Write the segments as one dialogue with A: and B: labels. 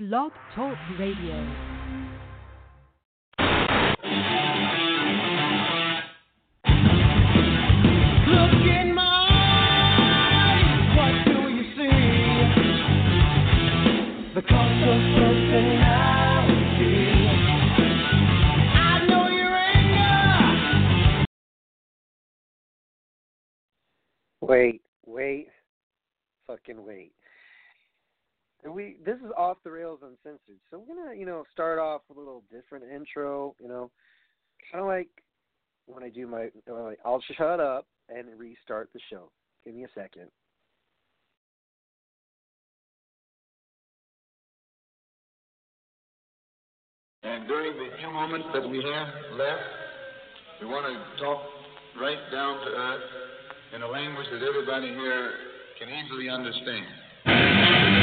A: Blog Talk Radio.
B: Look in my eyes, what do you see? The cult of personality. I know your anger.
C: Wait, wait, fucking wait. We this is off the rails uncensored, so we're gonna you know start off with a little different intro. You know, kind of like when I do my uh, I'll shut up and restart the show. Give me a second.
D: And during the few moments that we have left, we want to talk right down to earth in a language that everybody here can easily understand.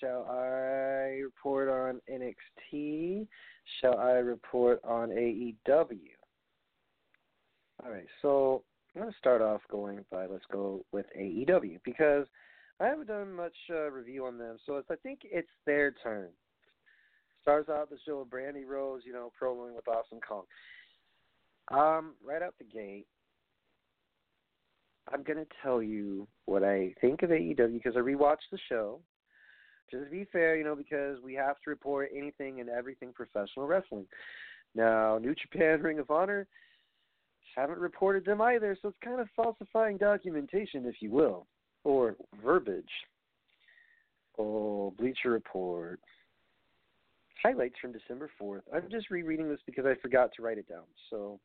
C: Shall I report on NXT? Shall I report on AEW? All right, so I'm going to start off going by let's go with AEW because I haven't done much uh, review on them, so I think it's their turn. Starts out the show with Brandi Rhodes, you know, promoing with Awesome Kong. Um, right out the gate, I'm gonna tell you what I think of AEW because I rewatched the show. Just to be fair, you know, because we have to report anything and everything professional wrestling. Now, New Japan Ring of Honor haven't reported them either, so it's kind of falsifying documentation, if you will, or verbiage. Oh, Bleacher Report. Highlights from December 4th. I'm just rereading this because I forgot to write it down. So,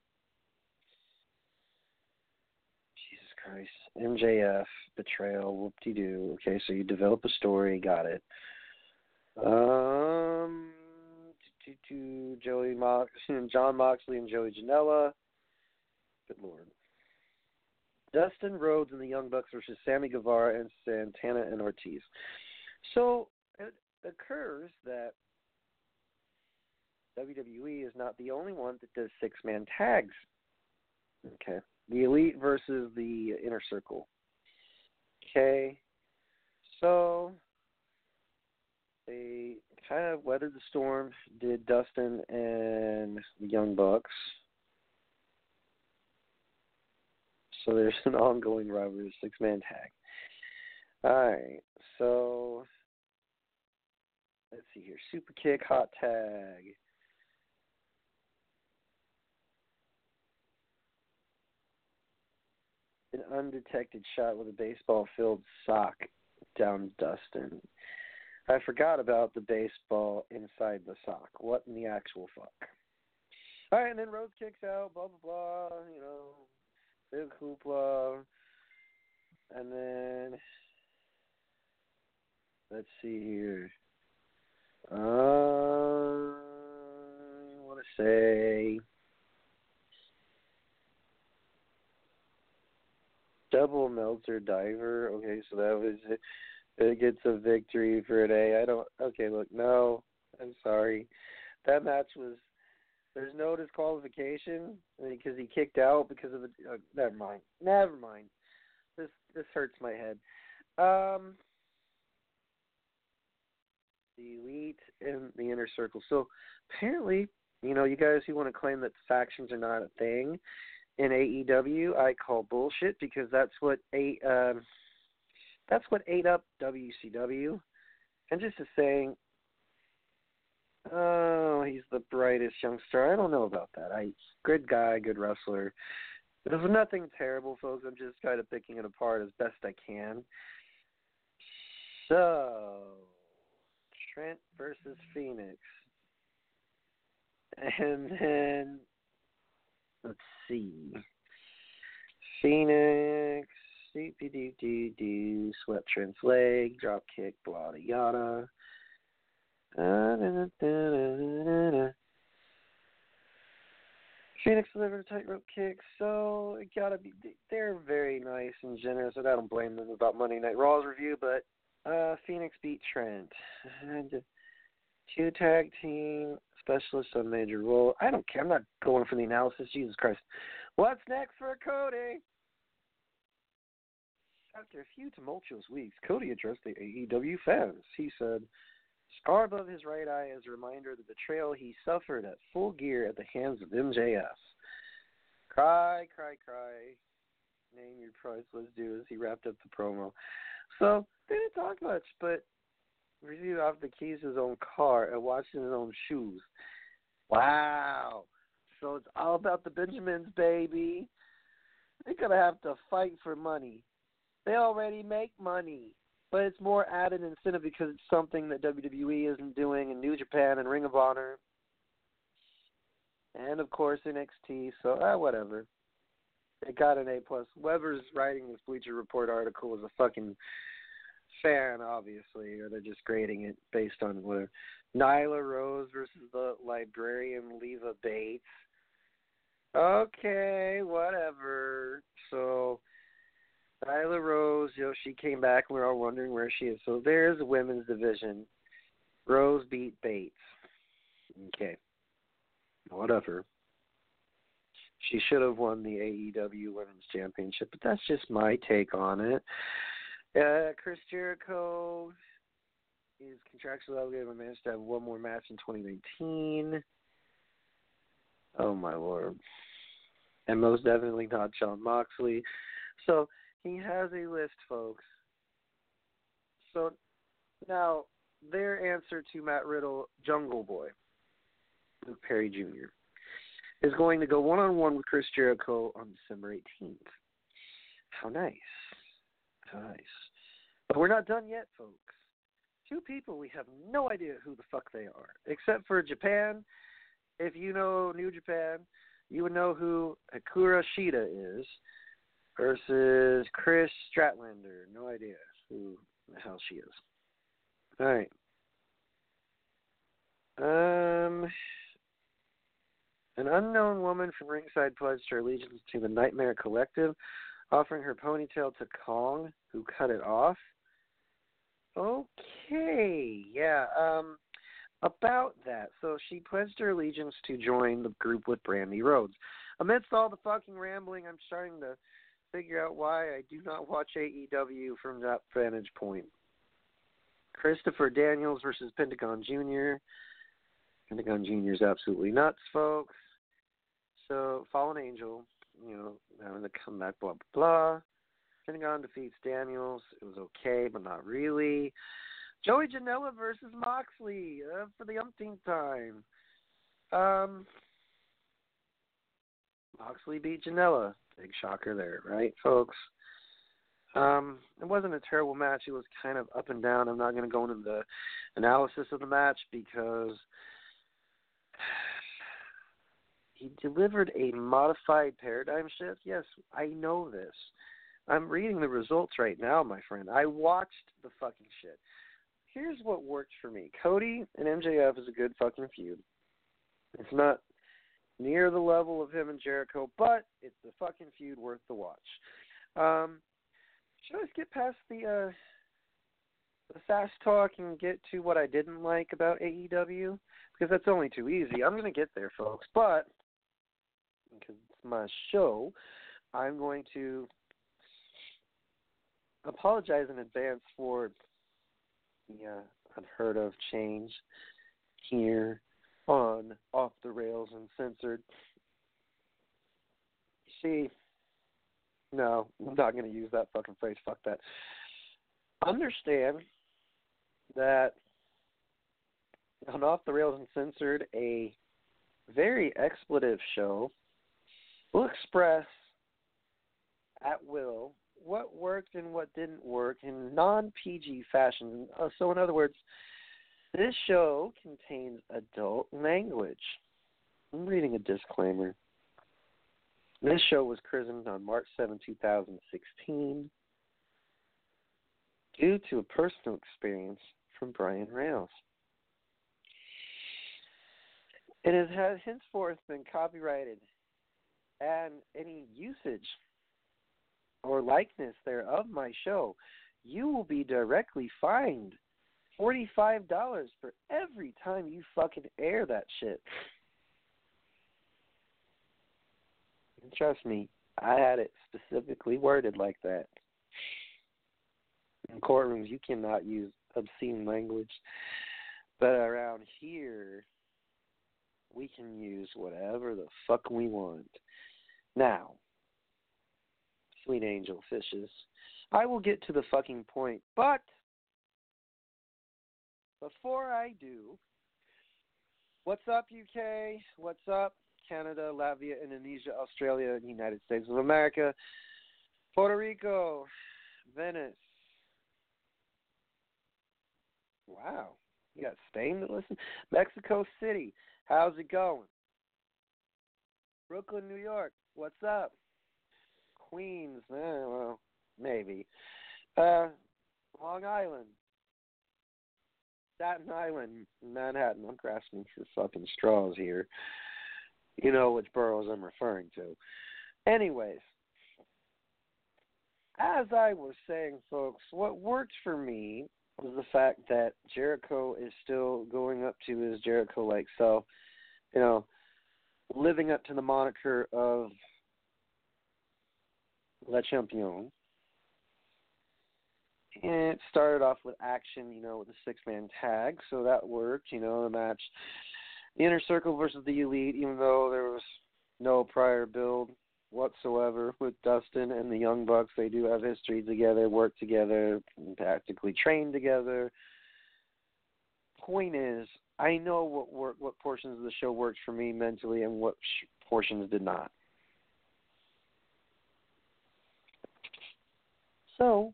C: Jesus Christ. MJF, betrayal, whoop de doo. Okay, so you develop a story, got it. Um, to, to Joey Mox, Jon Moxley and Joey Janela. Good lord. Dustin Rhodes and the Young Bucks versus Sammy Guevara and Santana and Ortiz. So it occurs that WWE is not the only one that does six man tags. Okay. The Elite versus the Inner Circle. Okay. So they kind of weathered the storm, did Dustin and the Young Bucks. So there's an ongoing rivalry, six man tag. Alright, so let's see here. Super kick, hot tag. An undetected shot with a baseball filled sock down Dustin. I forgot about the baseball inside the sock. What in the actual fuck? Alright, and then Rhodes kicks out, blah blah blah, you know, big hoopla. And then let's see here. Uh, I want to say Double Meltzer Driver. Okay, so that was it. It gets a victory for today. I don't. Okay, look, no, I'm sorry. That match was. There's no disqualification because he kicked out because of the. Uh, never mind. Never mind. This this hurts my head. Um, the elite and the inner circle. So apparently, you know, you guys who want to claim that factions are not a thing in AEW, I call bullshit because that's what a um, that's what ate up WCW. And just a saying, oh, he's the brightest young star. I don't know about that. I good guy, good wrestler. There's nothing terrible, folks. I'm just kind of picking it apart as best I can. So, Trent versus Fenix. And then, let's see. Fenix, do swept Trent's leg, drop kick, blah, da yada. Fenix delivered a tightrope kick, so it gotta be. They're very nice and generous, and I don't blame them about Monday Night Raw's review. But uh, Fenix beat Trent. And two tag team specialists on major role. I don't care. I'm not going for the analysis. Jesus Christ. What's next for Cody? After a few tumultuous weeks, Cody addressed the AEW fans. He said, Scar above his right eye is a reminder of the betrayal he suffered at full gear at the hands of MJF. Cry, cry, cry. Name your price, let's do as he wrapped up the promo. So, they didn't talk much, but received off the keys to his own car and washing his own shoes. Wow. So it's all about the Benjamins, baby. They're going to have to fight for money. They already make money but it's more added incentive because it's something that WWE isn't doing in New Japan and Ring of Honor, and of course NXT. So ah, whatever. It got an A plus. Weber's writing this Bleacher Report article is a fucking fan, obviously, or they're just grading it based on what Nyla Rose versus the librarian Leva Bates. Okay, whatever. So Nyla Rose, you know, she came back and we are all wondering where she is. So there's the women's division. Rose beat Bates. Okay. Whatever. She should have won the AEW Women's Championship, but that's just my take on it. Uh, Chris Jericho is contractually obligated by managed to have one more match in 2019. Oh my lord! And most definitely not Jon Moxley. So he has a list, folks. So now their answer to Matt Riddle, Jungle Boy, Luke Perry Jr., is going to go one on one with Chris Jericho on December 18th. How nice. Nice. But we're not done yet, folks. Two people we have no idea who the fuck they are, except for Japan. If you know New Japan, you would know who Hikaru Shida is versus Kris Statlander. No idea who the hell she is. All right. Um, an unknown woman from ringside pledged her allegiance to the Nightmare Collective, offering her ponytail to Kong, who cut it off. Okay, yeah. Um, about that. So she pledged her allegiance to join the group with Brandi Rhodes. Amidst all the fucking rambling, I'm starting to figure out why I do not watch AEW from that vantage point. Christopher Daniels versus Pentagon Jr. Pentagon Jr. is absolutely nuts, folks. So, Fallen Angel, you know, having to come back, blah, blah, blah. Pentagon defeats Daniels. It was okay, but not really. Joey Janela versus Moxley uh, for the umpteenth time. Um, Moxley beat Janela. Big shocker there, right, folks? Um, it wasn't a terrible match. It was kind of up and down. I'm not going to go into the analysis of the match because he delivered a modified paradigm shift. Yes, I know this. I'm reading the results right now, my friend. I watched the fucking shit. Here's what worked for me. Cody and MJF is a good fucking feud. It's not near the level of him and Jericho, but it's a fucking feud worth the watch. Um, should I skip past the uh, the fast talk and get to what I didn't like about AEW? Because that's only too easy. I'm going to get there, folks. But because it's my show, I'm going to apologize in advance for the uh, unheard of change here on Off the Rails and Censored. See, no, I'm not going to use that fucking phrase. Fuck that. Understand that on Off the Rails Uncensored, a very expletive show will express at will what worked and what didn't work in non PG fashion. Uh, so, in other words, this show contains adult language. I'm reading a disclaimer. This show was christened on March 7, 2016, due to a personal experience from Brian Rails. It has henceforth been copyrighted, and any usage or likeness there of my show, you will be directly fined $45 for every time you fucking air that shit. And trust me, I had it specifically worded like that. In courtrooms, you cannot use obscene language, but around here, we can use whatever the fuck we want. Now, sweet angel fishes, I will get to the fucking point, but before I do, what's up, UK? What's up, Canada, Latvia, Indonesia, Australia, United States of America, Puerto Rico, Venice. Wow, you got Spain to listen. Mexico City, how's it going? Brooklyn, New York, what's up? Queens, eh, well, maybe. Uh, Long Island, Staten Island, Manhattan. I'm grasping for fucking straws here. You know which boroughs I'm referring to. Anyways, as I was saying, folks, what worked for me was the fact that Jericho is still going up to his Jericho like self, you know, living up to the moniker of Le Champion. And it started off with action, you know, with a six man tag, so that worked, you know, the match the inner circle versus the elite, even though there was no prior build whatsoever with Dustin and the Young Bucks. They do have history together, work together, tactically train together. Point is, I know what work, what portions of the show worked for me mentally and what sh- portions did not. So,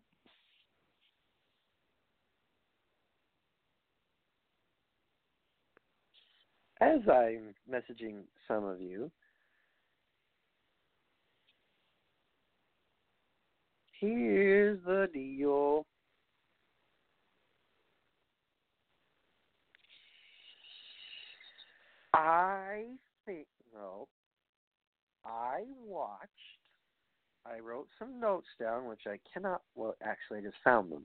C: as I'm messaging some of you, here's the deal. I think, no, I watched, I wrote some notes down, which I cannot, well, actually, I just found them.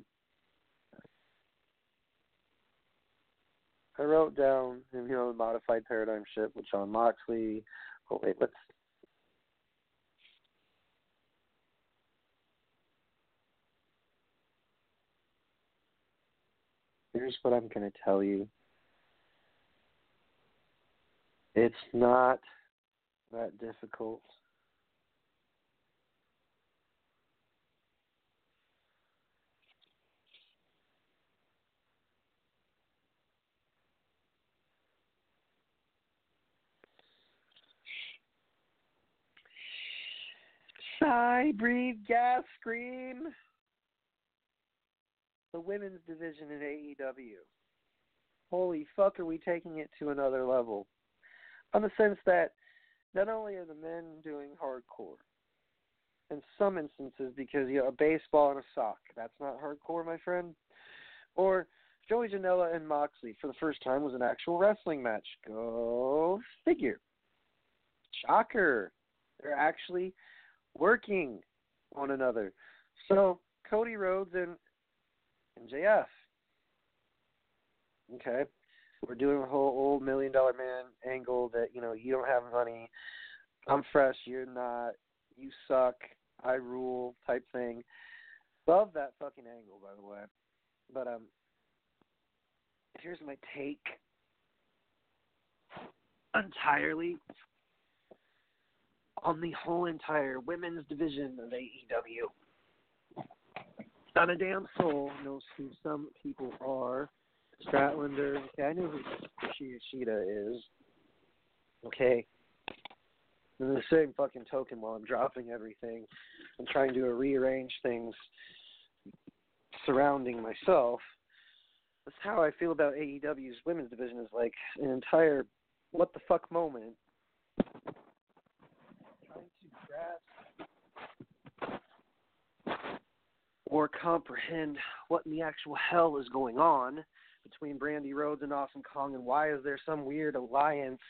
C: I wrote down, you know, the modified paradigm shift with Jon Moxley. Oh wait, let's. Here's what I'm going to tell you. It's not that difficult. Sigh, breathe, gas, scream. The women's division in AEW. Holy fuck, are we taking it to another level? On the sense that not only are the men doing hardcore, in some instances, because you know a baseball and a sock, that's not hardcore, my friend. Or Joey Janela and Moxley for the first time was an actual wrestling match. Go figure. Shocker. They're actually working one another. So Cody Rhodes and MJF. Okay. We're doing a whole old million dollar man angle that, you know, you don't have money. I'm fresh, you're not, you suck, I rule type thing. Love that fucking angle by the way. But um here's my take entirely on the whole entire women's division of AEW. Not a damn soul knows who some people are. Statlander, okay, I know who Shida is. Okay. In the same fucking token, while I'm dropping everything, I'm trying to rearrange things surrounding myself. That's how I feel about AEW's women's division is like an entire what the fuck moment. Trying to grasp or comprehend what in the actual hell is going on between Brandi Rhodes and Awesome Kong, and why is there some weird alliance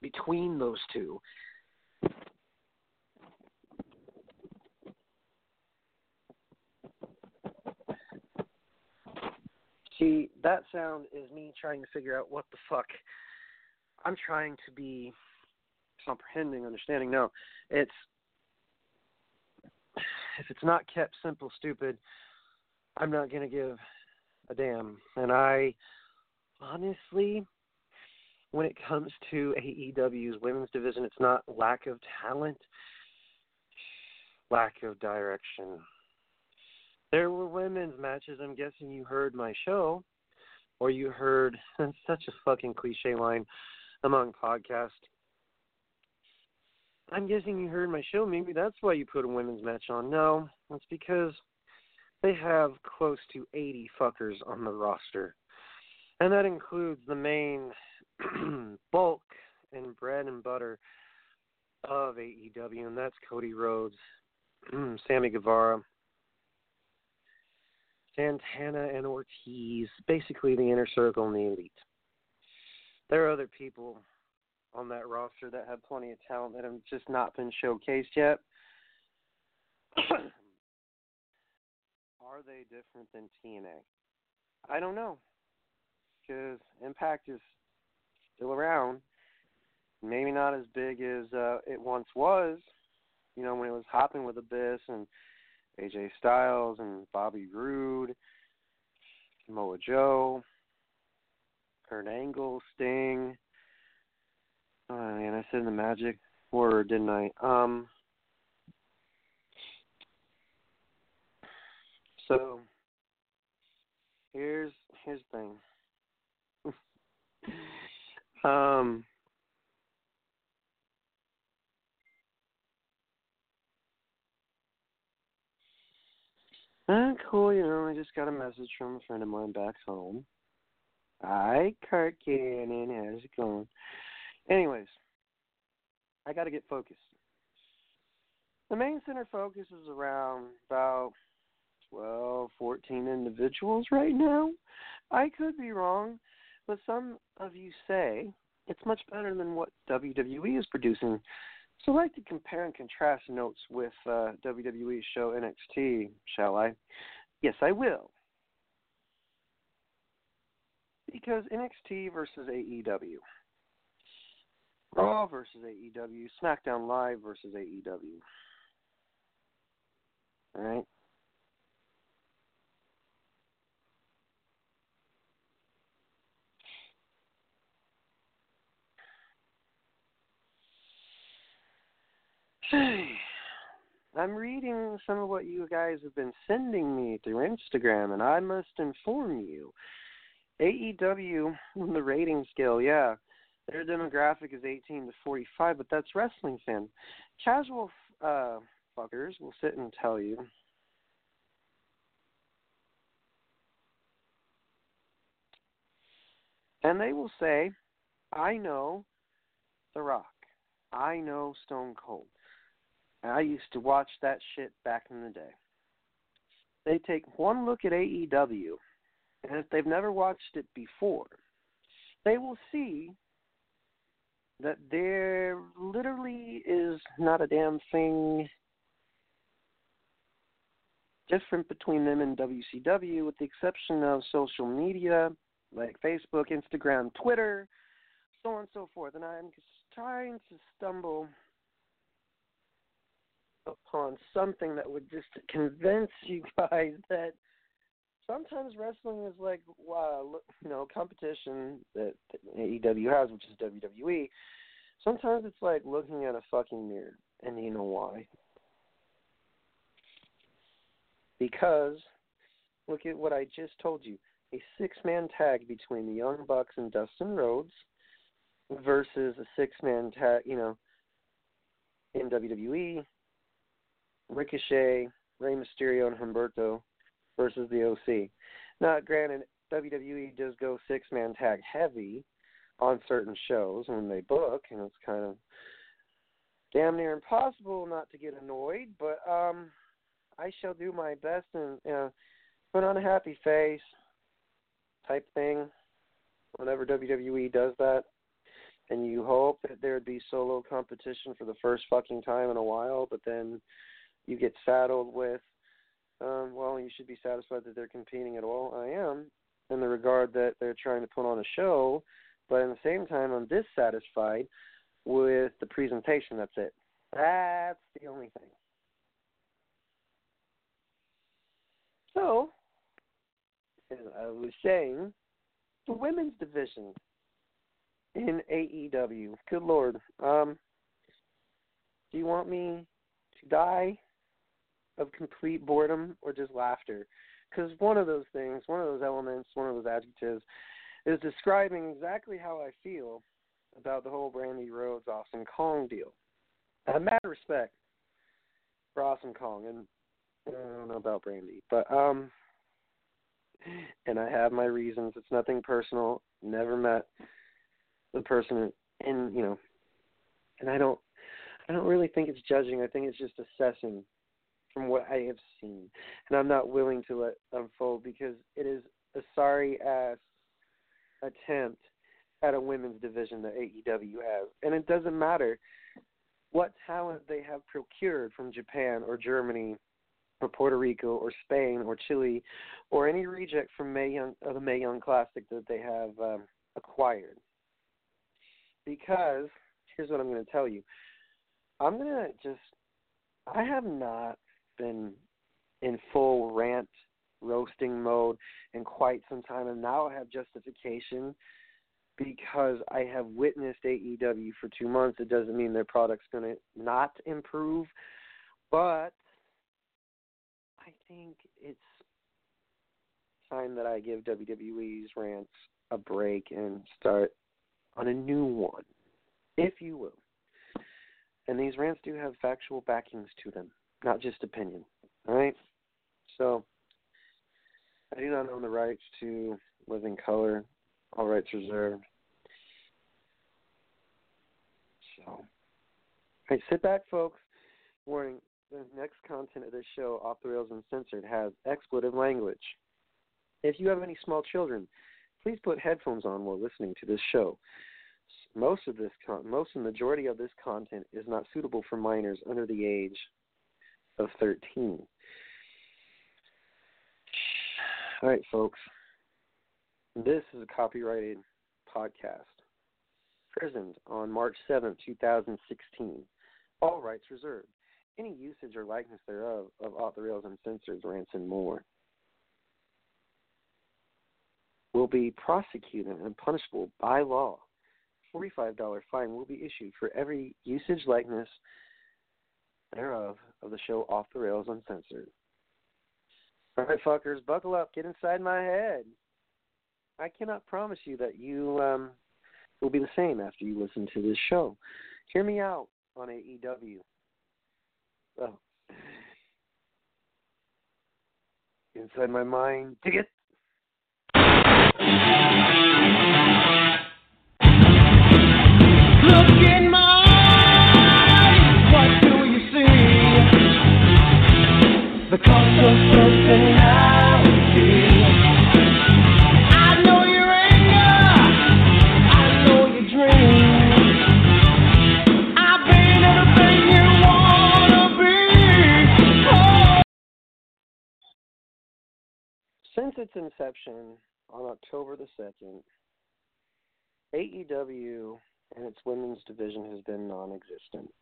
C: between those two? See, that sound is me trying to figure out what the fuck I'm trying to be comprehending, understanding. No, it's if it's not kept simple, stupid, I'm not gonna give a damn. And I honestly, when it comes to AEW's women's division, it's not lack of talent, lack of direction. There were women's matches. I'm guessing you heard my show, or you heard such a fucking cliche line among podcasts. I'm guessing you heard my show. Maybe that's why you put a women's match on. No, it's because they have close to 80 fuckers on the roster. And that includes the main bulk and bread and butter of AEW, and that's Cody Rhodes, Sammy Guevara, Santana, and Ortiz. Basically, the inner circle and the elite there are other people on that roster that have plenty of talent that have just not been showcased yet. are they different than TNA? I don't know. Because Impact is still around. Maybe not as big as uh, it once was. You know, when it was hopping with Abyss and AJ Styles and Bobby Roode, Samoa Joe. Kurt Angle, Sting. Oh man, I said the magic word, didn't I? Um. So here's here's the thing. um. Uh, cool, you know, I just got a message from a friend of mine back home. Hi, Kurt Cannon. How's it going? Anyways, I got to get focused. The main center focuses around about 12, 14 individuals right now. I could be wrong, but some of you say it's much better than what WWE is producing. So I'd like to compare and contrast notes with uh, WWE's show NXT, shall I? Yes, I will because NXT versus AEW, Raw versus AEW, SmackDown Live versus AEW. All right. I'm reading some of what you guys have been sending me through Instagram, and I must inform you AEW the rating scale, yeah, their demographic is 18 to 45, but that's wrestling fan. Casual uh, fuckers will sit and tell you. And they will say, I know The Rock. I know Stone Cold. I used to watch that shit back in the day. They take one look at AEW and if they've never watched it before, they will see that there literally is not a damn thing different between them and WCW, with the exception of social media like Facebook, Instagram, Twitter, so on and so forth. And I'm just trying to stumble upon something that would just convince you guys that sometimes wrestling is like wow, you know competition that, that AEW has, which is WWE. Sometimes it's like looking at a fucking mirror, and you know why? Because look at what I just told you: a six-man tag between the Young Bucks and Dustin Rhodes versus a six-man tag, you know, in WWE, Ricochet, Rey Mysterio, and Humberto versus the OC. Now, granted, WWE does go six man tag heavy on certain shows when they book, and it's kind of damn near impossible not to get annoyed. But um, I shall do my best and you know, put on a happy face type thing whenever WWE does that. And you hope that there'd be solo competition for the first fucking time in a while, but then you get saddled with um, well, you should be satisfied that they're competing at all. I am, in the regard that they're trying to put on a show, but at the same time, I'm dissatisfied with the presentation. That's it. That's the only thing. So, as I was saying, the women's division in AEW. Good lord. Um, do you want me to die of complete boredom or just laughter. Because one of those things, one of those elements, one of those adjectives, is describing exactly how I feel about the whole Brandi Rhodes Awesome Kong deal. I have mad respect for Awesome Kong, and I don't know about Brandi, but um, and I have my reasons. It's nothing personal. Never met the person, and you know, and I don't, I don't really think it's judging. I think it's just assessing from what I have seen, and I'm not willing to let unfold because it is a sorry ass attempt at a women's division that AEW has, and it doesn't matter what talent they have procured from Japan or Germany or Puerto Rico or Spain or Chile or any reject from Mae Young, the Mae Young Classic that they have um, acquired. Because here's what I'm going to tell you. I'm going to just I have not been in full rant roasting mode in quite some time, and now I have justification because I have witnessed AEW for two months. It doesn't mean their product's going to not improve, but I think it's time that I give WWE's rants a break and start on a new one, if you will. And these rants do have factual backings to them not just opinion. All right? So, I do not own the rights to Living Colour. All rights reserved. So, all right, sit back, folks. Warning the next content of this show, Off the Rails Uncensored, has expletive language. If you have any small children, please put headphones on while listening to this show. Most of this, con- most the majority of this content is not suitable for minors under the age of 13. All right, folks. This is a copyrighted podcast. Prisoned on March 7, 2016. All rights reserved. Any usage or likeness thereof of Off the Rails Uncensored rants and more will be prosecuted and punishable by law. $45 fine will be issued for every usage, likeness, thereof of the show Off the Rails Uncensored. All right, fuckers, buckle up, get inside my head. I cannot promise you that you um, will be the same after you listen to this show. Hear me out on AEW. Oh. Inside my mind, ticket.
B: Look in
C: since its inception on October the 2nd, AEW and its women's division has been non existent.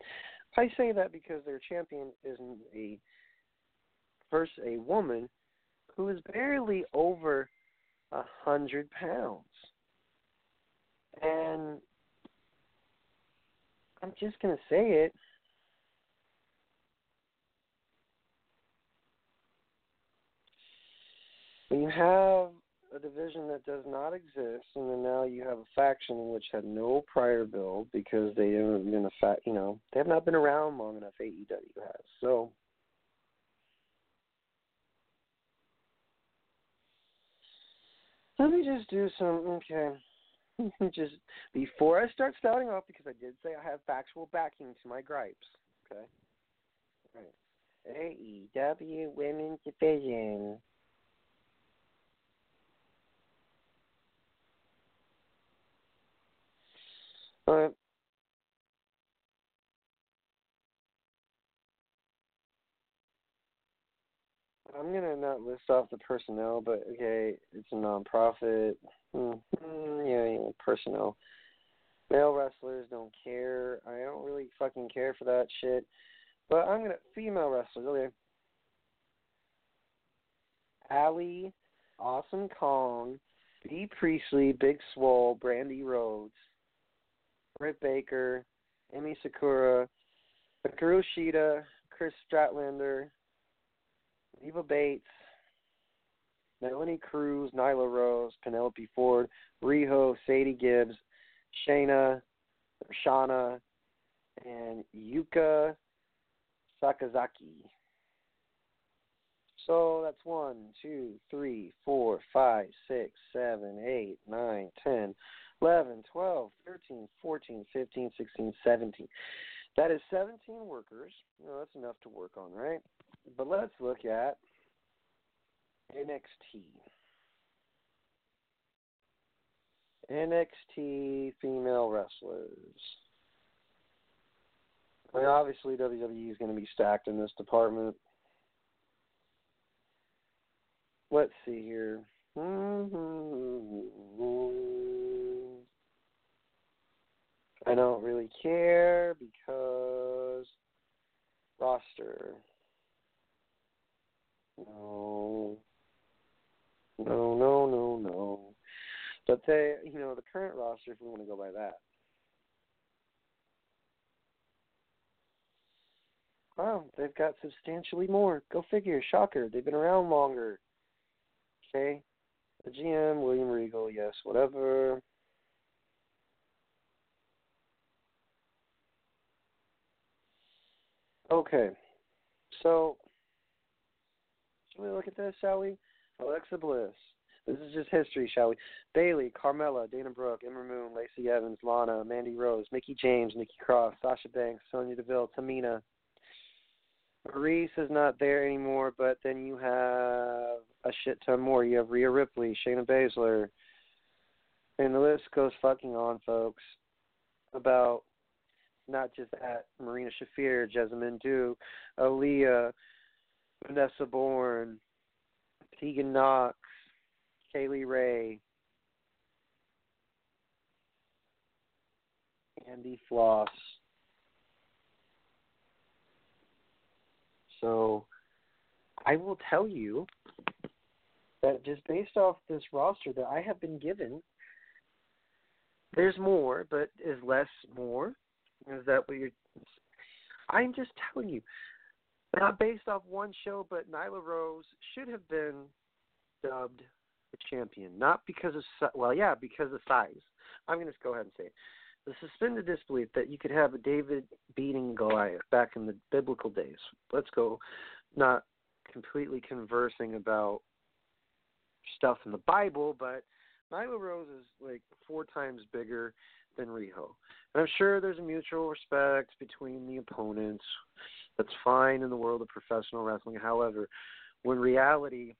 C: I say that because their champion isn't a first a woman who is barely over a hundred pounds. And I'm just gonna say it. When you have a division that does not exist, and then now you have a faction which had no prior build because they haven't been a fact, you know, they have not been around long enough. AEW has so. Let me just do some okay. just before I start spouting off, because I did say I have factual backing to my gripes. Okay. Right. AEW Women's Division. But I'm gonna not list off the personnel, but okay, it's a nonprofit. Hmm. Yeah, yeah, personnel. Male wrestlers don't care. I don't really fucking care for that shit. But I'm gonna female wrestlers. Okay. Allie, Awesome Kong, Bea Priestley, Big Swole, Brandi Rhodes, Britt Baker, Emi Sakura, Hikaru Shida, Kris Statlander, Eva Bates, Melanie Cruz, Nyla Rose, Penelope Ford, Riho, Sadie Gibbs, Shayna, Shana, and Yuka Sakazaki. So that's one, two, three, four, five, six, seven, eight, nine, ten, eleven, twelve, thirteen, fourteen, fifteen, sixteen, seventeen. That is 17 workers. That's enough to work on, right? But let's look at NXT. NXT female wrestlers. I mean, obviously WWE is going to be stacked in this department. Let's see here. Mm-hmm. I don't really care because roster. No. No, no, no, no. But they, you know, the current roster, if we want to go by that. Wow, they've got substantially more. Go figure. Shocker. They've been around longer. Okay. The GM, William Regal, yes, whatever. Okay. So, we look at this, shall we? Alexa Bliss. This is just history, shall we? Bayley, Carmella, Dana Brooke, Ember Moon, Lacey Evans, Lana, Mandy Rose, Mickie James, Nikki Cross, Sasha Banks, Sonya Deville, Tamina. Maryse is not there anymore, but then you have a shit ton more. You have Rhea Ripley, Shayna Baszler, and the list goes fucking on, folks. About not just that, Marina Shafir, Jessamyn Duke, Aaliyah, Vanessa Borne, Tegan Knox, Kaylee Ray, Andy Floss. So I will tell you that just based off this roster that I have been given, there's more, but is less more? Is that what you're? I'm just telling you, not based off one show, but Nyla Rose should have been dubbed the champion, not because of well, yeah, because of size. I'm going to just go ahead and say it. The suspended disbelief that you could have a David beating Goliath back in the biblical days. Let's go, not completely conversing about stuff in the Bible, but Nyla Rose is like four times bigger than Riho. And I'm sure there's a mutual respect between the opponents. That's fine in the world of professional wrestling. However, when reality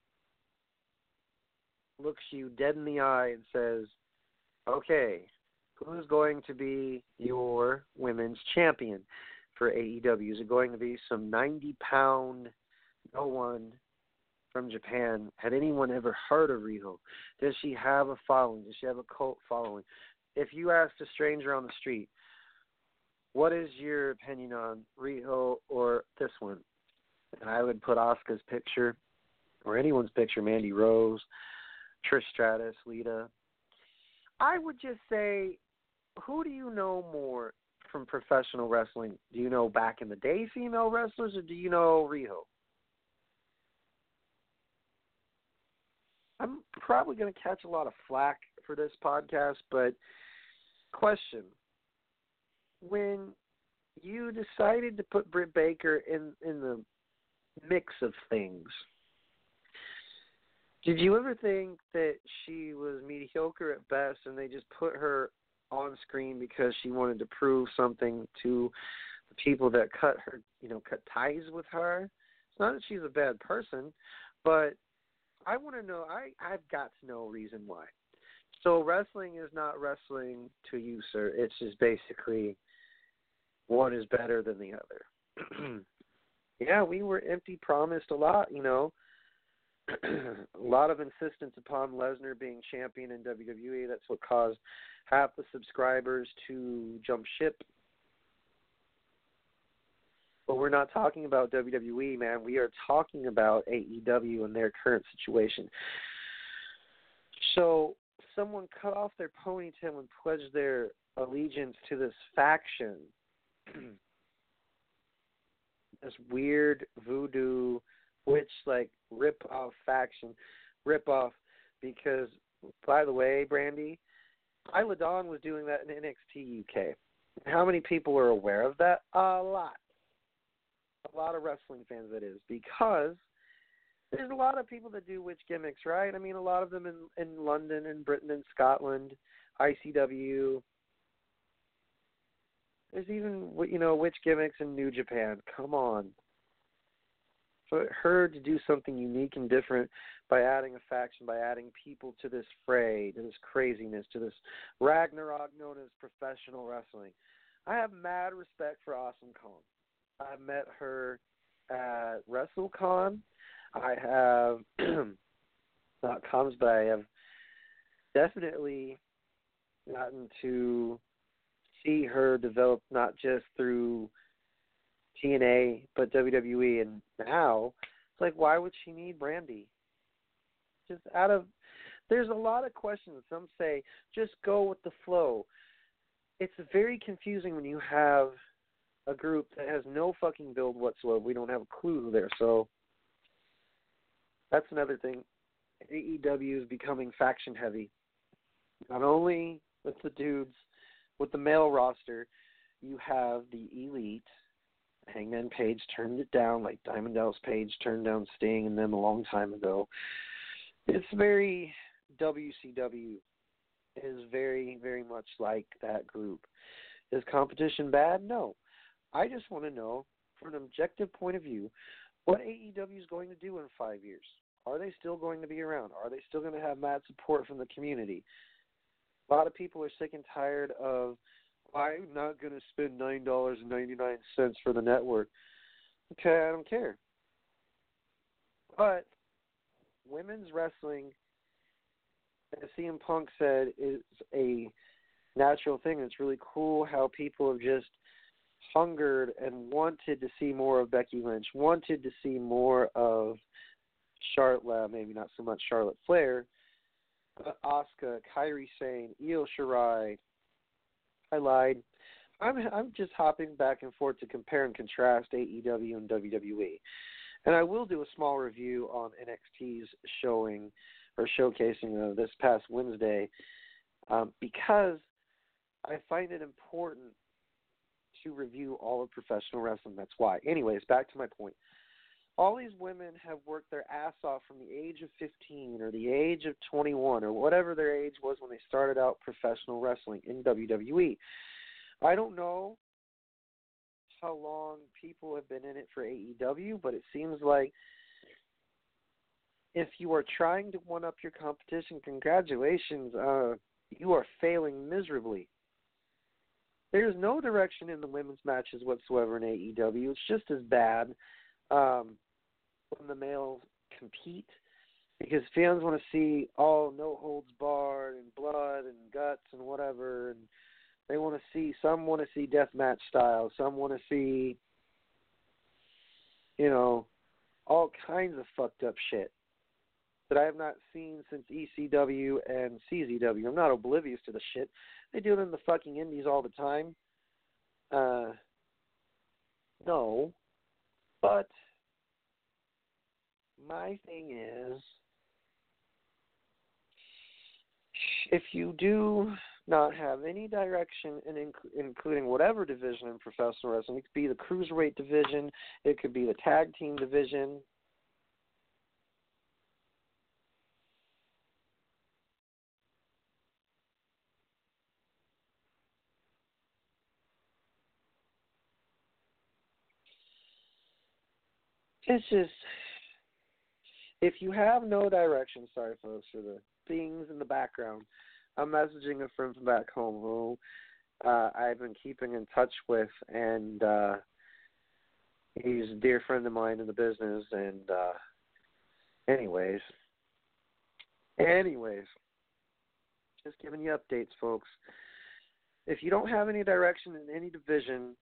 C: looks you dead in the eye and says, okay, who's going to be your women's champion for AEW? Is it going to be some 90 pound, no one from Japan. Had anyone ever heard of Riho? Does she have a following? Does she have a cult following? If you asked a stranger on the street, what is your opinion on Riho or this one? And I would put Oscar's picture or anyone's picture, Mandy Rose, Trish Stratus, Lita. I would just say, who do you know more from professional wrestling? Do you know back in the day female wrestlers, or do you know Riho? I'm probably going to catch a lot of flack for this podcast, but question: When you decided to put Britt Baker in in the mix of things, did you ever think that she was mediocre at best, and they just put her on screen because she wanted to prove something to the people that cut her, you know, cut ties with her? It's not that she's a bad person, but I want to know. I I've got to know a reason why. So wrestling is not wrestling to you, sir. It's just basically one is better than the other. yeah, we were empty promised a lot, you know. a lot of insistence upon Lesnar being champion in WWE. That's what caused half the subscribers to jump ship. But we're not talking about WWE, man. We are talking about AEW and their current situation. So, someone cut off their ponytail and pledged their allegiance to this faction. this weird voodoo witch like rip off faction, rip off because by the way, Brandi, Isla Dawn was doing that in NXT UK. How many people are aware of that? A lot. A lot of wrestling fans that is because there's a lot of people that do witch gimmicks, right? I mean, a lot of them in in London and Britain and Scotland, ICW. There's even you know witch gimmicks in New Japan. Come on, for her to do something unique and different by adding a faction, by adding people to this fray, to this craziness, to this Ragnarok known as professional wrestling. I have mad respect for Awesome Kong. I've met her at WrestleCon. I have not comes, but I have definitely gotten to see her develop not just through TNA, but WWE, and now it's like, why would she need Brandi? Just out of there's a lot of questions. Some say just go with the flow. It's very confusing when you have a group that has no fucking build whatsoever. We don't have a clue there. So that's another thing. AEW is becoming faction heavy. Not only with the dudes, with the male roster, you have the elite, Hangman Page turned it down, like Diamond Dallas Page turned down Sting and them a long time ago. It's very WCW is very, very much like that group. Is competition bad? No. I just want to know, from an objective point of view, what AEW is going to do in five years. Are they still going to be around? Are they still going to have mad support from the community? A lot of people are sick and tired of I'm not going to spend nine dollars and ninety nine cents for the network. Okay, I don't care. But women's wrestling, as CM Punk said, is a natural thing. It's really cool how people have just hungered and wanted to see more of Becky Lynch, wanted to see more of Charlotte, maybe not so much Charlotte Flair, Asuka, Kairi Sane, Io Shirai, I lied. I'm I'm just hopping back and forth to compare and contrast AEW and WWE, and I will do a small review on NXT's showing or showcasing of this past Wednesday um, because I find it important to review all of professional wrestling. That's why. Anyways, back to my point. All these women have worked their ass off from the age of 15 or the age of 21 or whatever their age was when they started out professional wrestling in WWE. I don't know how long people have been in it for AEW, but it seems like if you are trying to one up your competition, congratulations, uh, you are failing miserably. There's no direction in the women's matches whatsoever in AEW. It's just as bad um, when the males compete because fans want to see all no holds barred and blood and guts and whatever and they want to see some want to see death match style some want to see you know all kinds of fucked up shit that I have not seen since ECW and CZW. I'm not oblivious to the shit. They do it in the fucking indies all the time. Uh no. But my thing is if you do not have any direction in inc- including whatever division in professional wrestling, it could be the cruiserweight division, it could be the tag team division. It's just if you have no direction, sorry folks for the things in the background. I'm messaging a friend from back home who uh, I've been keeping in touch with, and uh, he's a dear friend of mine in the business. And uh, anyways, anyways, just giving you updates, folks. If you don't have any direction in any division,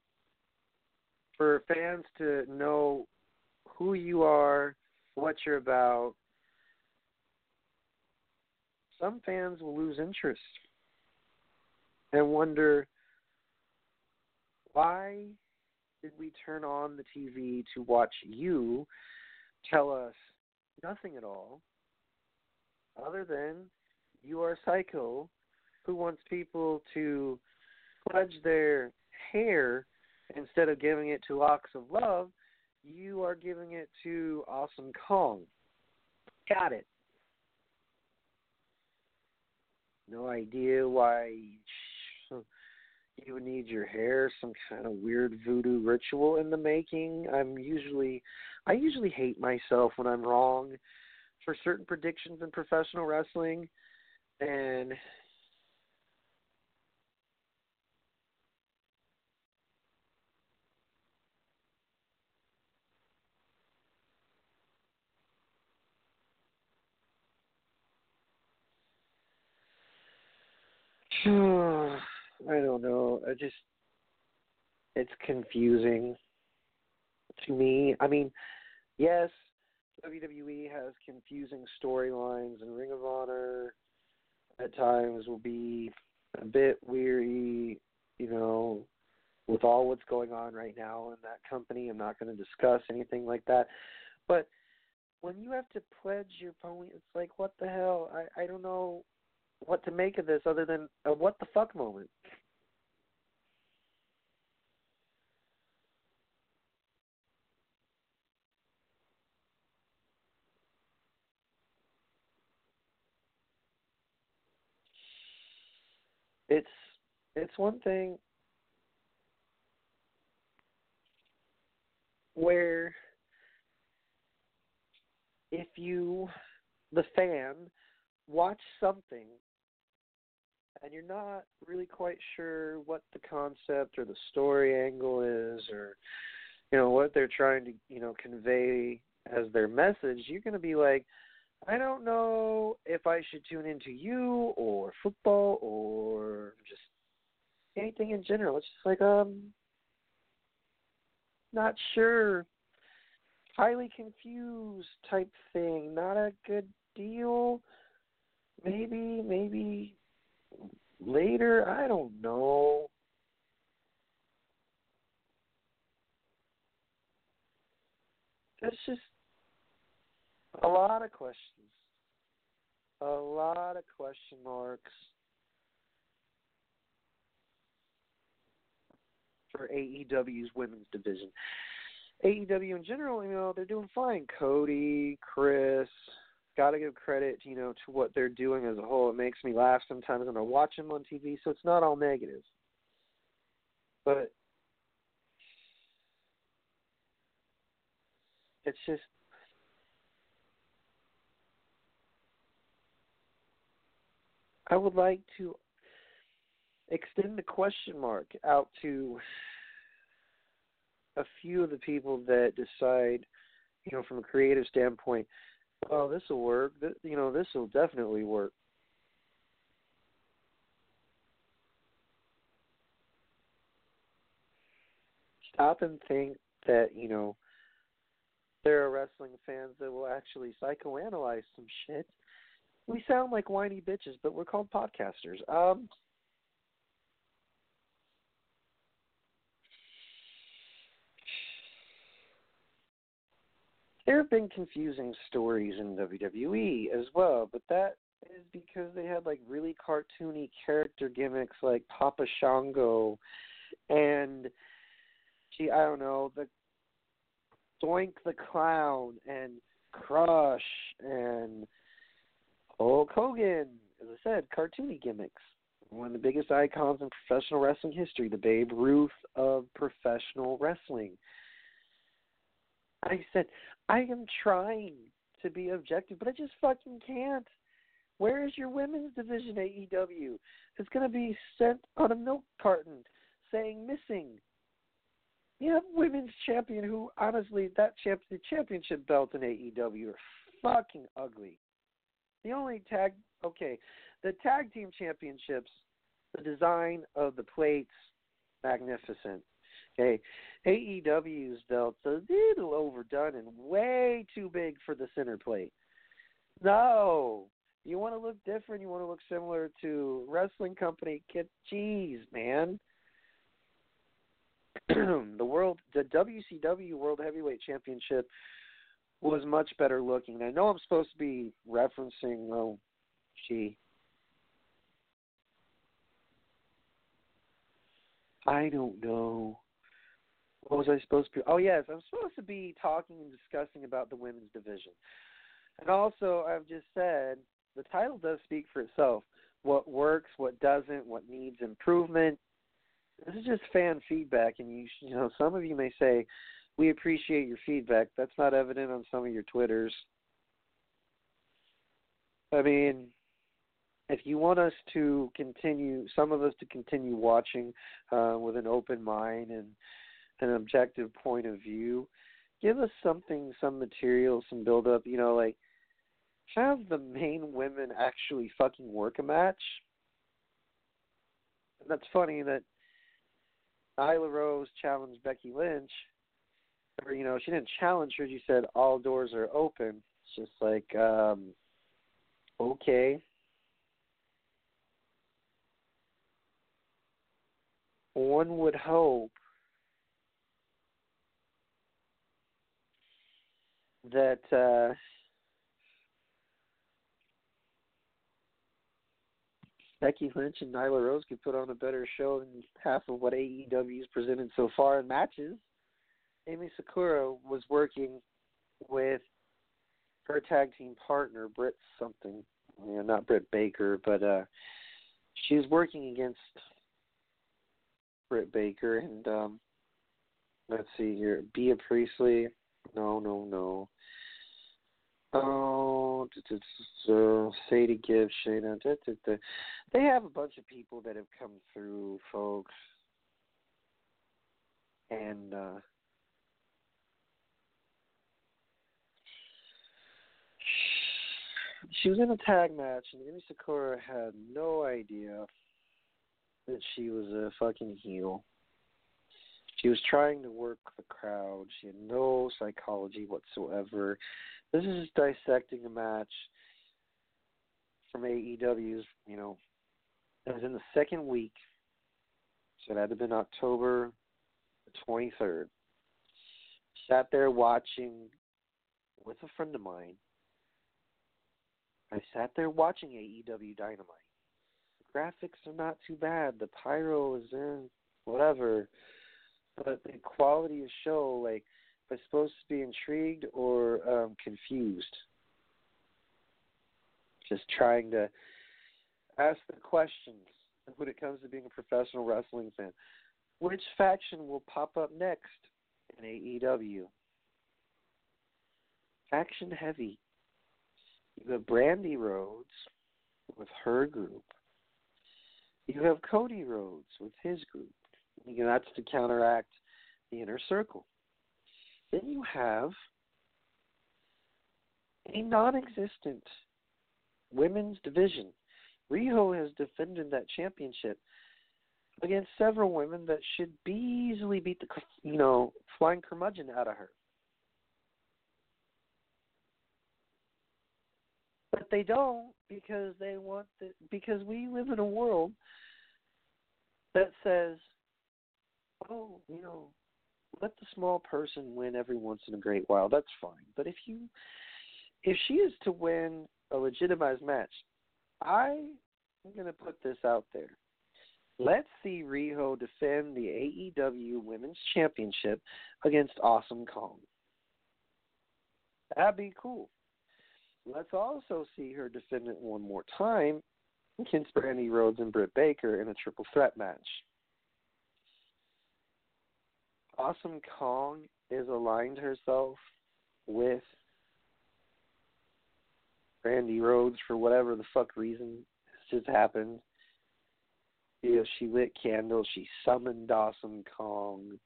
C: for fans to know who you are, what you're about, some fans will lose interest and wonder why did we turn on the TV to watch you tell us nothing at all other than you are a psycho who wants people to pledge their hair instead of giving it to locks of love you are giving it to awesome kong. Got it. No idea why you would need your hair some kind of weird voodoo ritual in the making. I'm usually i usually hate myself when i'm wrong for certain predictions in professional wrestling. And I don't know. I just it's confusing to me. I mean, yes, WWE has confusing storylines and Ring of Honor at times will be a bit weary, you know, with all what's going on right now in that company. I'm not going to discuss anything like that. But when you have to pledge your opponent, it's like, what the hell? I, I don't know what to make of this other than a what the fuck moment. It's it's one thing where if you the fan watch something and you're not really quite sure what the concept or the story angle is or you know what they're trying to you know convey as their message you're going to be like i don't know if i should tune into you or football or just anything in general. It's just like um not sure. Highly confused type thing. Not a good deal. Maybe maybe later. I don't know. There's just a lot of questions. A lot of question marks for AEW's women's division. AEW in general, you know, they're doing fine. Cody, Chris, got to give credit, you know, to what they're doing as a whole. It makes me laugh sometimes when I watch them on TV, so it's not all negative. But it's just I would like to extend the question mark out to a few of the people that decide, you know, from a creative standpoint, Oh, this will work. Th- You know, this will definitely work. Stop and think that you know there are wrestling fans that will actually psychoanalyze some shit. We sound like whiny bitches, but we're called podcasters. Um, there have been confusing stories in WWE as well, but that is because they had like really cartoony character gimmicks like Papa Shango and gee, I don't know, the Doink the Clown and Crush and Hulk Hogan. As I said, cartoony gimmicks. One of the biggest icons in professional wrestling history, the Babe Ruth of professional wrestling. I said, I am trying to be objective, but I just fucking can't. Where is your women's division AEW? It's going to be sent on a milk carton saying missing. You have women's champion who, honestly, that champ, the championship belt in AEW are fucking ugly. The only tag, okay, the tag team championships, the design of the plates, magnificent. Okay, AEW's belts a little overdone and way too big for the center plate. No, you want to look different. You want to look similar to wrestling company. Get geez, man. the world, the WCW World Heavyweight Championship was much better looking. I know I'm supposed to be referencing, oh, gee, I don't know. What was I supposed to be? Oh, yes, I'm supposed to be talking and discussing about the women's division. And also, I've just said the title does speak for itself. What works, what doesn't, what needs improvement. This is just fan feedback, and you, you know, some of you may say, "We appreciate your feedback." That's not evident on some of your twitters. I mean, if you want us to continue, some of us to continue watching uh, with an open mind and an objective point of view, give us something, some material, some build up. You know, like have the main women actually fucking work a match. And that's funny that Nyla Rose challenged Becky Lynch. Or, you know, she didn't challenge her, she said all doors are open. It's just like, um okay. One would hope that uh Becky Lynch and Nyla Rose could put on a better show than half of what AEW AEW's presented so far in matches. Emi Sakura was working with her tag team partner, Britt something. You know, not Britt Baker, but uh she's working against Britt Baker and um let's see here. Bea Priestley. No, no, no. Oh, uh, Sadie Gibbs, Shayna. They have a bunch of people that have come through, folks. And uh she was in a tag match, and Emi Sakura had no idea that she was a fucking heel. She was trying to work the crowd. She had no psychology whatsoever. This is just dissecting a match from AEW's, you know, it was in the second week, so it had to have been October the 23rd. Sat there watching with a friend of mine. I sat there watching AEW Dynamite. The graphics are not too bad. The pyro is in, whatever. But the quality of show, like, I supposed to be intrigued or um, confused? Just trying to ask the questions when it comes to being a professional wrestling fan. Which faction will pop up next in AEW? Faction heavy. You have Brandi Rhodes with her group. You have Cody Rhodes with his group. You know, that's to counteract the inner circle. Then you have a non existent women's division. Riho has defended that championship against several women that should be easily beat the you know flying curmudgeon out of her. But they don't because they want the, because we live in a world that says, "Oh, you know, let the small person win every once in a great while. That's fine. But if you if she is to win a legitimized match, I am going to put this out there. Let's see Riho defend the AEW Women's Championship against Awesome Kong. That'd be cool. Let's also see her defend it one more time against Brandi Rhodes and Britt Baker in a triple threat match. Awesome Kong is aligned herself with Brandi Rhodes for whatever the fuck reason has just happened. You know, she lit candles, she summoned Awesome Kong.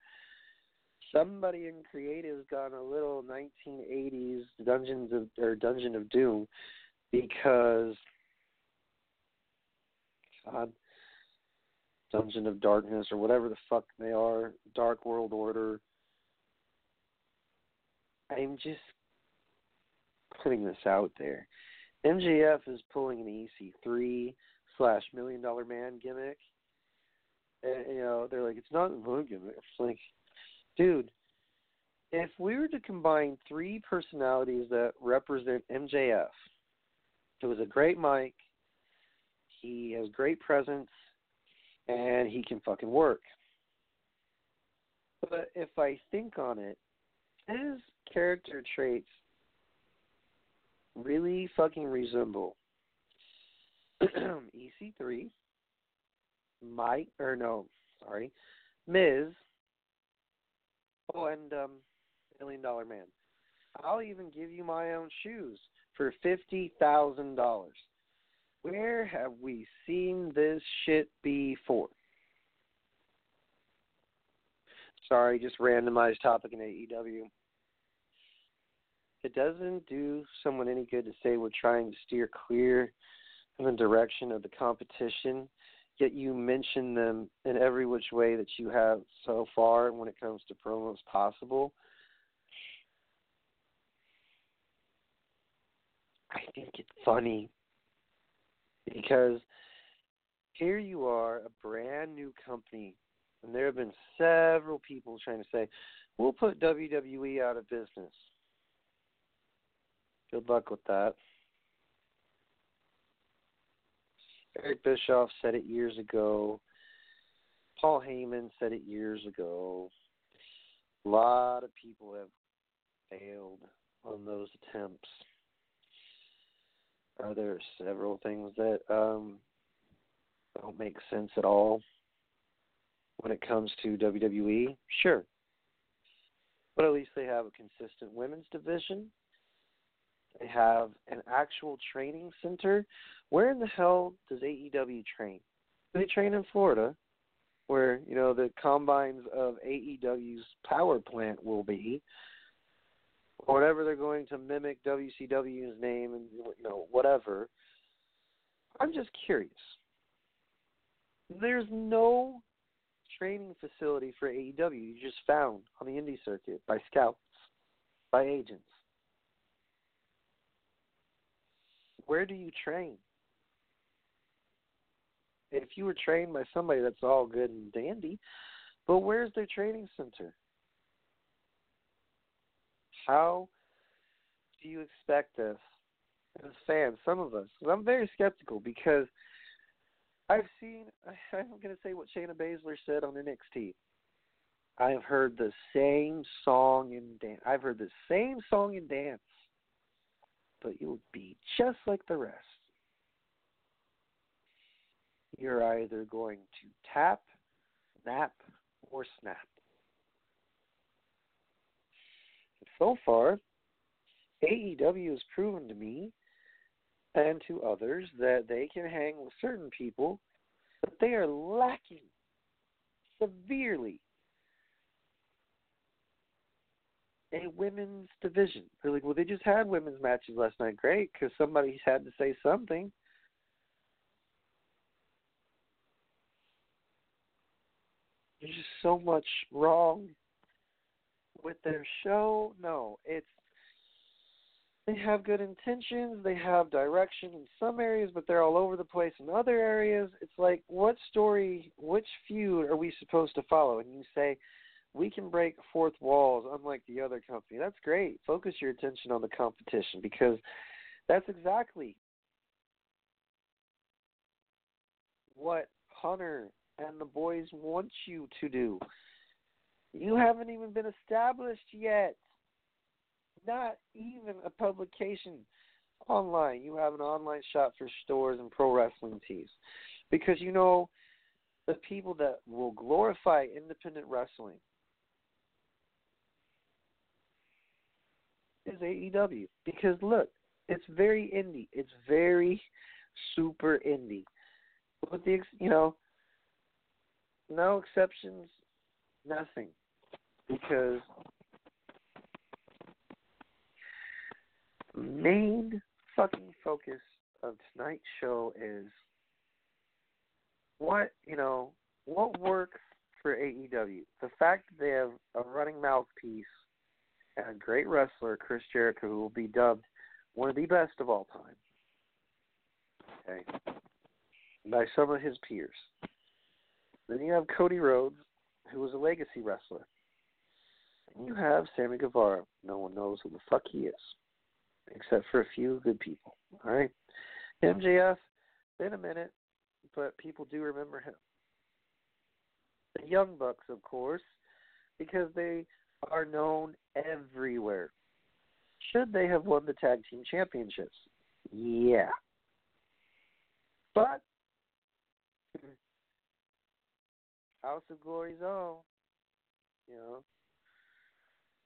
C: Somebody in creative's gone a little 1980s Dungeons of or Dungeon of Doom because God, Dungeon of Darkness or whatever the fuck they are, Dark World Order. I'm just putting this out there. MJF is pulling an EC3 slash Million Dollar Man gimmick. And, you know, they're like, it's not a gimmick. It's like, dude, if we were to combine three personalities that represent MJF, it was a great mic, he has great presence, and he can fucking work. But if I think on it, his character traits really fucking resemble EC3, Mike, or no, sorry, Miz, oh, and um, Million Dollar Man. I'll even give you my own shoes for fifty thousand dollars. Where have we seen this shit before? Sorry, just randomized topic in AEW. It doesn't do someone any good to say we're trying to steer clear in the direction of the competition, yet you mention them in every which way that you have so far when it comes to promos possible. I think it's funny because here you are, a brand new company, and there have been several people trying to say, we'll put WWE out of business. Good luck with that. Eric Bischoff said it years ago. Paul Heyman said it years ago. A lot of people have failed on those attempts. Are there several things that um, don't make sense at all when it comes to WWE? Sure. But at least they have a consistent women's division. They have an actual training center. Where in the hell does AEW train? They train in Florida, where you know the combines of AEW's power plant will be or whatever they're going to mimic WCW's name and you know whatever. I'm just curious. There's no training facility for AEW you just found on the indie circuit by scouts, by agents. Where do you train? If you were trained by somebody, that's all good and dandy, but where's their training center? How do you expect us as fans, some of us? I'm very skeptical because I've seen, I'm going to say what Shayna Baszler said on NXT. I've heard the same song and dance. I've heard the same song and dance, but you'll be just like the rest. You're either going to tap, nap, or snap. So far, AEW has proven to me and to others that they can hang with certain people, but they are lacking severely a women's division. They're like, well, they just had women's matches last night. Great, because somebody's had to say something. There's just so much wrong with their show. No, it's they have good intentions, they have direction in some areas, but they're all over the place in other areas. It's like, what story, which feud are we supposed to follow? And you say, we can break fourth walls unlike the other company. That's great. Focus your attention on the competition because that's exactly what Hunter and the boys want you to do. You haven't even been established yet. Not even a publication online. You have an online shop for stores and pro wrestling tees. Because you know the people that will glorify independent wrestling is AEW. Because look, it's very indie. It's very super indie. With the you know, no exceptions, nothing. Because main fucking focus of tonight's show is what you know what works for AEW. The fact that they have a running mouthpiece and a great wrestler, Chris Jericho, who will be dubbed one of the best of all time. Okay. By some of his peers. Then you have Cody Rhodes, who was a legacy wrestler. You have Sammy Guevara. No one knows who the fuck he is except for a few good people. All right, MJF, been a minute, but people do remember him. The Young Bucks, of course, because they are known everywhere. Should they have won the tag team championships? Yeah. But House of Glory's own, you know,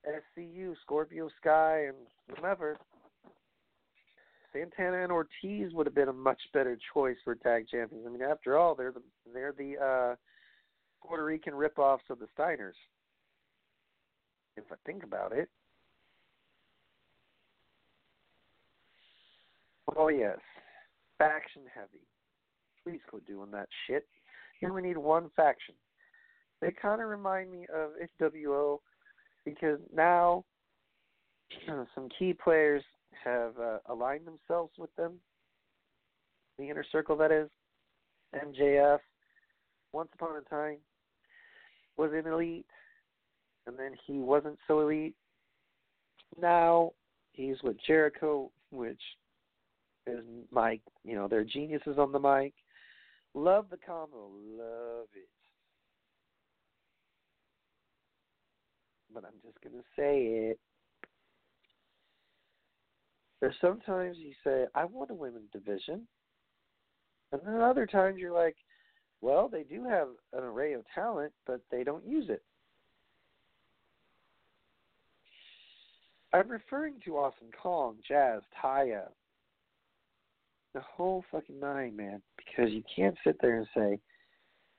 C: SCU, Scorpio Sky, and whomever Santana and Ortiz would have been a much better choice for tag champions. I mean, after all, they're the they're the uh, Puerto Rican ripoffs of the Steiners. If I think about it. Oh yes, faction heavy. Please quit doing that shit. You only need one faction. They kind of remind me of HWO because now some key players have uh, aligned themselves with them. The inner circle, that is. MJF, once upon a time, was an elite, and then he wasn't so elite. Now he's with Jericho, which is Mike. You know, they're geniuses on the mic. Love the combo, love it. But I'm just gonna say it. There's sometimes you say, I want a women's division. And then other times you're like, well, they do have an array of talent, but they don't use it. I'm referring to Awesome Kong, Jazz, Taya, the whole fucking nine, man, because you can't sit there and say,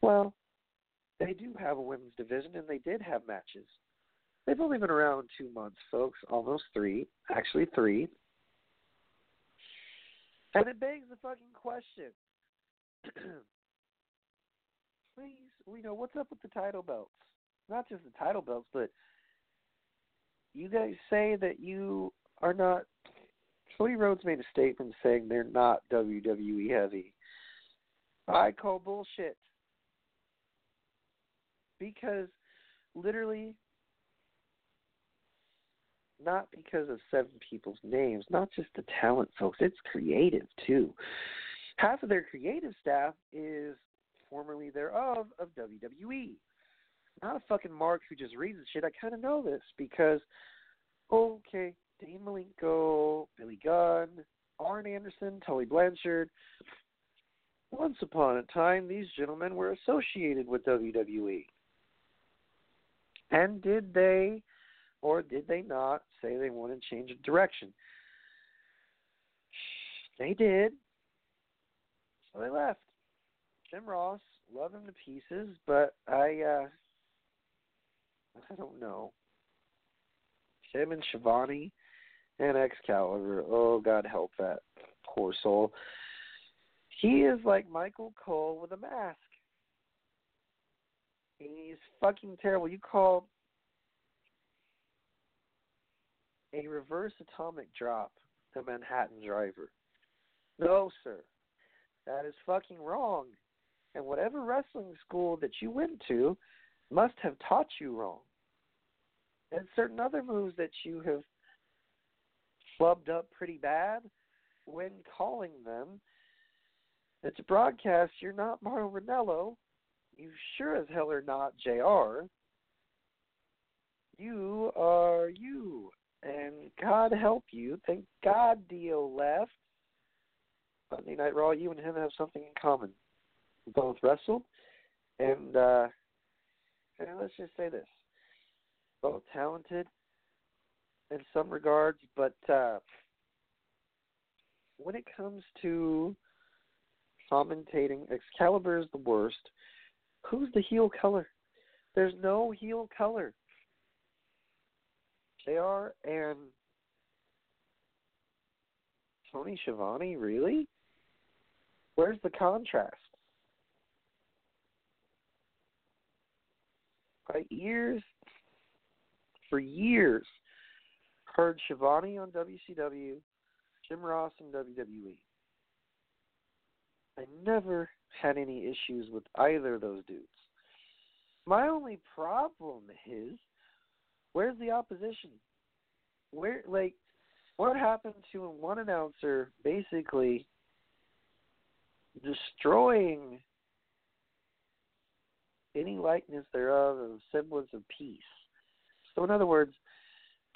C: well, they do have a women's division and they did have matches. They've only been around two months, folks, almost three, actually three. And it begs the fucking question. Please, we know, what's up with the title belts? Not just the title belts, but you guys say that you are not. Cody Rhodes made a statement saying they're not WWE heavy. I call bullshit. Because literally not because of seven people's names, not just the talent, folks. It's creative too. Half of their creative staff is formerly thereof of WWE. Not a fucking Mark who just reads the shit. I kind of know this because, okay, Dean Malenko, Billy Gunn, Arn Anderson, Tully Blanchard. Once upon a time, these gentlemen were associated with WWE. And did they or did they not say they want to change direction? They did. So they left. Jim Ross, love him to pieces, but I uh I don't know. Him and Schiavone and Excalibur. Oh, God help that poor soul. He is like Michael Cole with a mask. He's fucking terrible. You call a reverse atomic drop the Manhattan driver. No, sir. That is fucking wrong. And whatever wrestling school that you went to must have taught you wrong. And certain other moves that you have flubbed up pretty bad when calling them. It's a broadcast. You're not Mauro Ranallo. You sure as hell are not JR. You are you. And God help you. Thank God Dio left. Monday Night Raw, you and him have something in common. Both wrestled, and uh, and let's just say this: both talented in some regards, but uh, when it comes to commentating, Excalibur is the worst. Who's the heel color? There's no heel color. JR and Tony Schiavone, really? Where's the contrast? I years, for years, heard Schiavone on WCW, Jim Ross in WWE. I never had any issues with either of those dudes. My only problem is where's the opposition? Where like what happened to one announcer basically destroying any likeness thereof of semblance of peace. So in other words,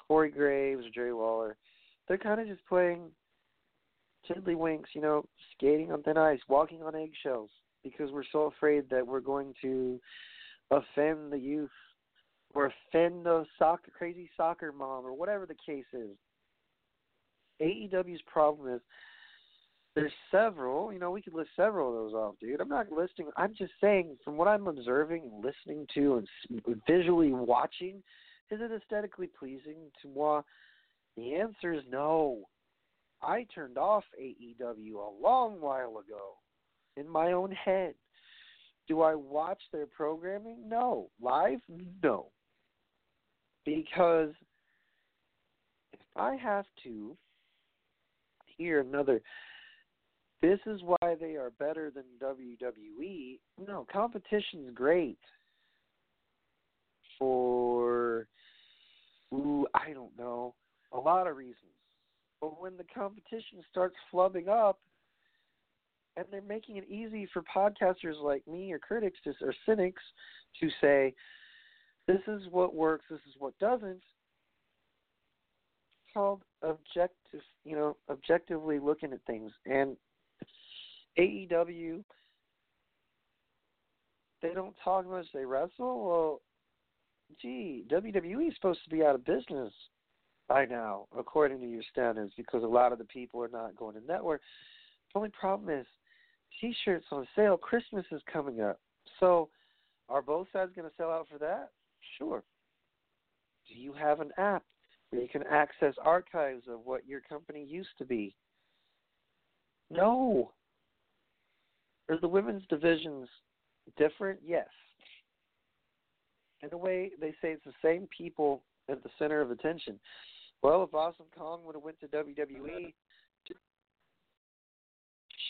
C: Corey Graves or Jerry Lawler, they're kind of just playing tiddlywinks, you know, skating on thin ice, walking on eggshells, because we're so afraid that we're going to offend the youth or offend the soccer crazy soccer mom or whatever the case is. AEW's problem is there's several, you know, we could list several of those off, dude. I'm not listing. I'm just saying, from what I'm observing and listening to and visually watching, is it aesthetically pleasing to moi? The answer is no. I turned off AEW a long while ago in my own head. Do I watch their programming? No. Live? No. Because if I have to hear another this is why they are better than WWE. No, competition's great for ooh, I don't know, a lot of reasons. But when the competition starts flubbing up and they're making it easy for podcasters like me or critics to, or cynics to say, this is what works, this is what doesn't, it's called objective, you know, objectively looking at things. And AEW, they don't talk much. They wrestle. Well, gee, WWE is supposed to be out of business by now, according to your standards, because a lot of the people are not going to network. The only problem is T-shirts on sale. Christmas is coming up, so are both sides going to sell out for that? Sure. Do you have an app where you can access archives of what your company used to be? No. Are the women's divisions different? Yes. In a way, they say it's the same people at the center of attention. Well, if Awesome Kong would have went to WWE,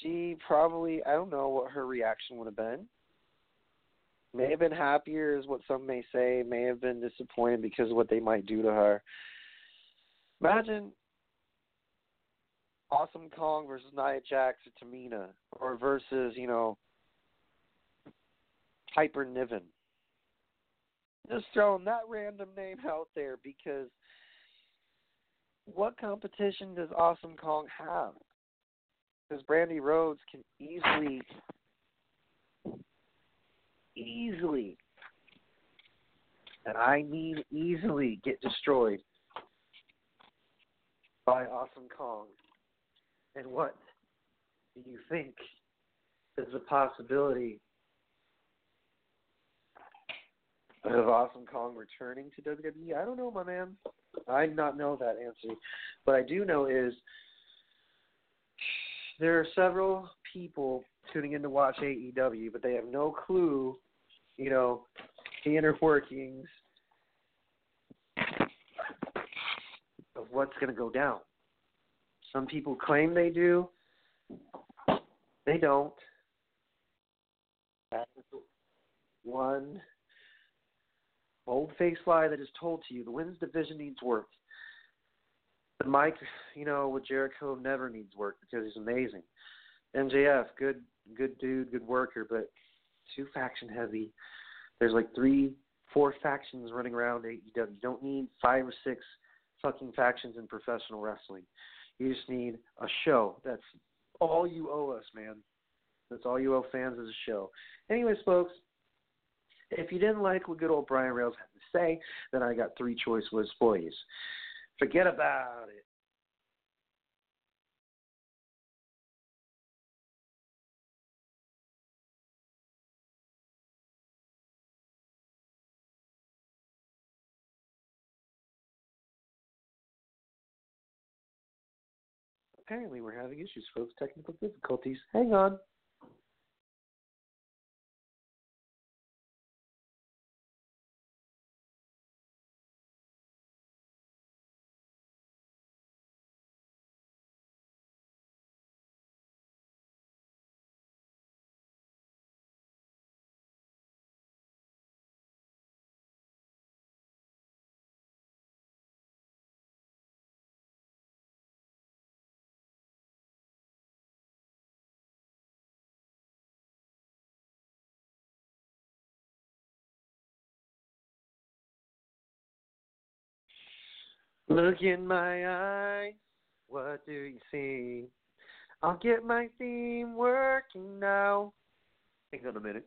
C: she probably I don't know what her reaction would have been. May have been happier, is what some may say. May have been disappointed because of what they might do to her. Imagine Awesome Kong versus Nia Jax or Tamina, or versus you know Piper Niven. Just throwing that random name out there because what competition does Awesome Kong have? Because Brandi Rhodes can easily, easily, and I mean easily, get destroyed by Awesome Kong. And what do you think is the possibility of Awesome Kong returning to WWE? I don't know, my man. I do not know that answer. What I do know is there are several people tuning in to watch AEW, but they have no clue, you know, the inner workings of what's going to go down. Some people claim they do, they don't. That's one bold faced lie that is told to you. The women's division needs work. The mic, you know, with Jericho never needs work because he's amazing. MJF, good good dude, good worker, but too faction heavy. There's like three, four factions running around AEW. You don't need five or six fucking factions in professional wrestling. You just need a show. That's all you owe us, man. That's all you owe fans is a show. Anyways, folks, if you didn't like what good old Brian Rails had to say, then I got three choice words for you. Forget about it. Apparently, we're having issues, folks. Technical difficulties. Hang on. Look in my eyes, what do you see? I'll get my theme working now. Hang on a minute.